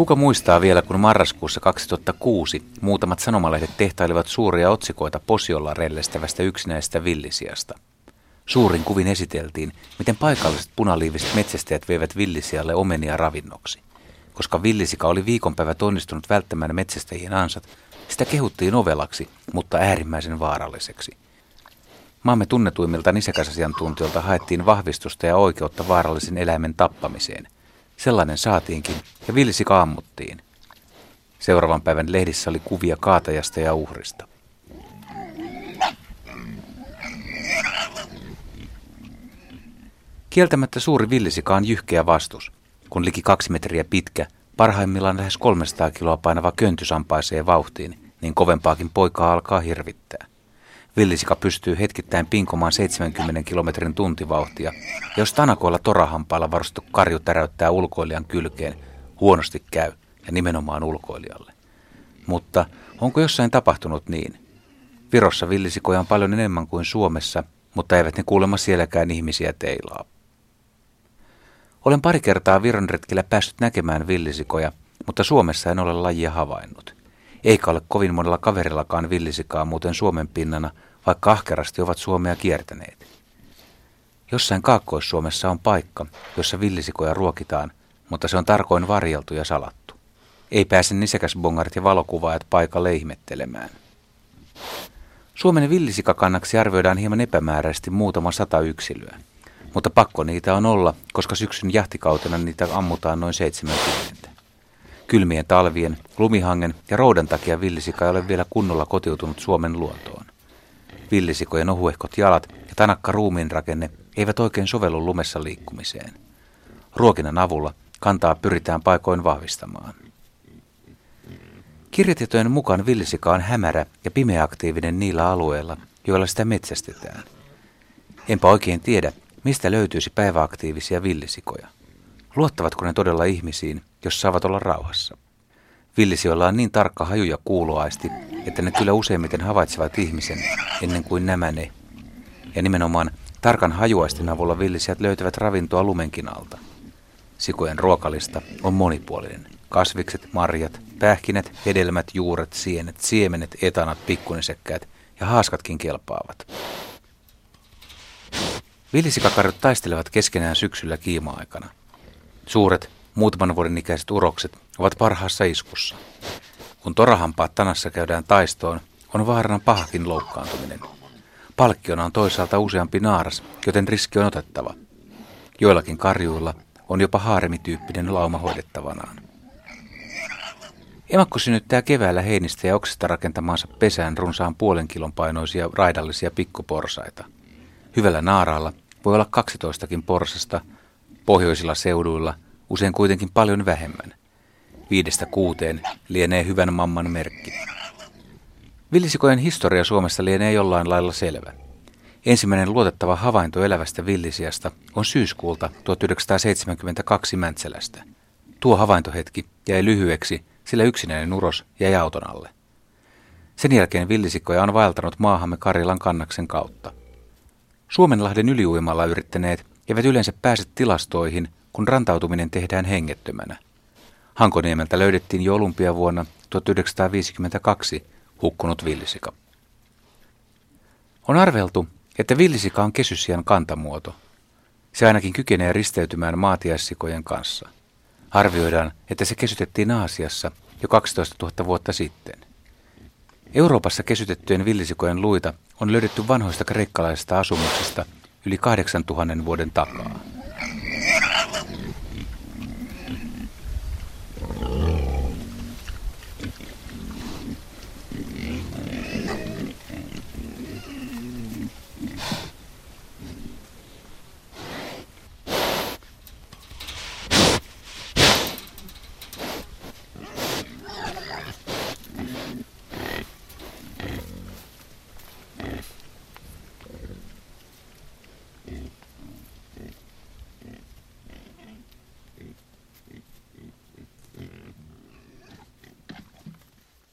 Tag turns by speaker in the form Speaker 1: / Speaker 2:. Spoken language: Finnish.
Speaker 1: Kuka muistaa vielä, kun marraskuussa 2006 muutamat sanomalehdet tehtailivat suuria otsikoita Posiolla rellestävästä yksinäisestä villisiasta. Suurin kuvin esiteltiin, miten paikalliset punaliiviset metsästäjät veivät villisialle omenia ravinnoksi. Koska villisika oli viikonpäivät onnistunut välttämään metsästäjien ansat, sitä kehuttiin ovelaksi, mutta äärimmäisen vaaralliseksi. Maamme tunnetuimmilta nisäkäsasiantuntijoilta haettiin vahvistusta ja oikeutta vaarallisen eläimen tappamiseen. Sellainen saatiinkin ja villisika ammuttiin. Seuraavan päivän lehdissä oli kuvia kaatajasta ja uhrista. Kieltämättä suuri villisika on jyhkeä vastus, kun liki kaksi metriä pitkä, parhaimmillaan lähes 300 kiloa painava köntys vauhtiin, niin kovempaakin poikaa alkaa hirvittää. Villisika pystyy hetkittäin pinkomaan 70 kilometrin tuntivauhtia, ja jos tanakoilla torahampailla varustettu karju täräyttää ulkoilijan kylkeen, huonosti käy, ja nimenomaan ulkoilijalle. Mutta onko jossain tapahtunut niin? Virossa villisikoja on paljon enemmän kuin Suomessa, mutta eivät ne kuulemma sielläkään ihmisiä teilaa. Olen pari kertaa Viron retkellä päässyt näkemään villisikoja, mutta Suomessa en ole lajia havainnut. Eikä ole kovin monella kaverillakaan villisikaa muuten Suomen pinnana, vaikka ahkerasti ovat Suomea kiertäneet. Jossain Kaakkois-Suomessa on paikka, jossa villisikoja ruokitaan, mutta se on tarkoin varjeltu ja salattu. Ei pääse nisäkäsbongarit ja valokuvaajat paikalle ihmettelemään. Suomen villisikakannaksi arvioidaan hieman epämääräisesti muutama sata yksilöä. Mutta pakko niitä on olla, koska syksyn jahtikautena niitä ammutaan noin 70. Kylmien talvien, lumihangen ja roudan takia villisika ei ole vielä kunnolla kotiutunut Suomen luontoon. Villisikojen ohuehkot jalat ja tanakka ruumiinrakenne eivät oikein sovellu lumessa liikkumiseen. Ruokinnan avulla kantaa pyritään paikoin vahvistamaan. Kirjatietojen mukaan villisika on hämärä ja pimeäaktiivinen niillä alueilla, joilla sitä metsästetään. Enpä oikein tiedä, mistä löytyisi päiväaktiivisia villisikoja. Luottavatko ne todella ihmisiin, jos saavat olla rauhassa? Villisioilla on niin tarkka haju ja kuuloaisti, että ne kyllä useimmiten havaitsevat ihmisen ennen kuin nämä ne. Ja nimenomaan tarkan hajuaistin avulla villisijat löytävät ravintoa lumenkin alta. Sikojen ruokalista on monipuolinen. Kasvikset, marjat, pähkinät, hedelmät, juuret, sienet, siemenet, etanat, pikkunisekkäät ja haaskatkin kelpaavat. Villisikakarjut taistelevat keskenään syksyllä kiima-aikana. Suuret, muutaman vuoden ikäiset urokset ovat parhaassa iskussa. Kun torahampaat tanassa käydään taistoon, on vaarana pahakin loukkaantuminen. Palkkiona on toisaalta useampi naaras, joten riski on otettava. Joillakin karjuilla on jopa haaremityyppinen lauma hoidettavanaan. Emakko synnyttää keväällä heinistä ja oksista rakentamaansa pesään runsaan puolen kilon painoisia raidallisia pikkuporsaita. Hyvällä naaraalla voi olla 12 porsasta, pohjoisilla seuduilla usein kuitenkin paljon vähemmän. Viidestä kuuteen lienee hyvän mamman merkki. Villisikojen historia Suomessa lienee jollain lailla selvä. Ensimmäinen luotettava havainto elävästä villisiasta on syyskuulta 1972 Mäntsälästä. Tuo havaintohetki jäi lyhyeksi, sillä yksinäinen uros jäi auton alle. Sen jälkeen villisikoja on vaeltanut maahamme Karjalan kannaksen kautta. Suomenlahden yliuimalla yrittäneet eivät yleensä pääse tilastoihin, kun rantautuminen tehdään hengettömänä. Hankoniemeltä löydettiin jo olympiavuonna 1952 hukkunut villisika. On arveltu, että villisika on kesysian kantamuoto. Se ainakin kykenee risteytymään maatiaissikojen kanssa. Arvioidaan, että se kesytettiin Aasiassa jo 12 000 vuotta sitten. Euroopassa kesytettyjen villisikojen luita on löydetty vanhoista kreikkalaisista asumuksista yli 8000 vuoden takaa. Mm-hmm.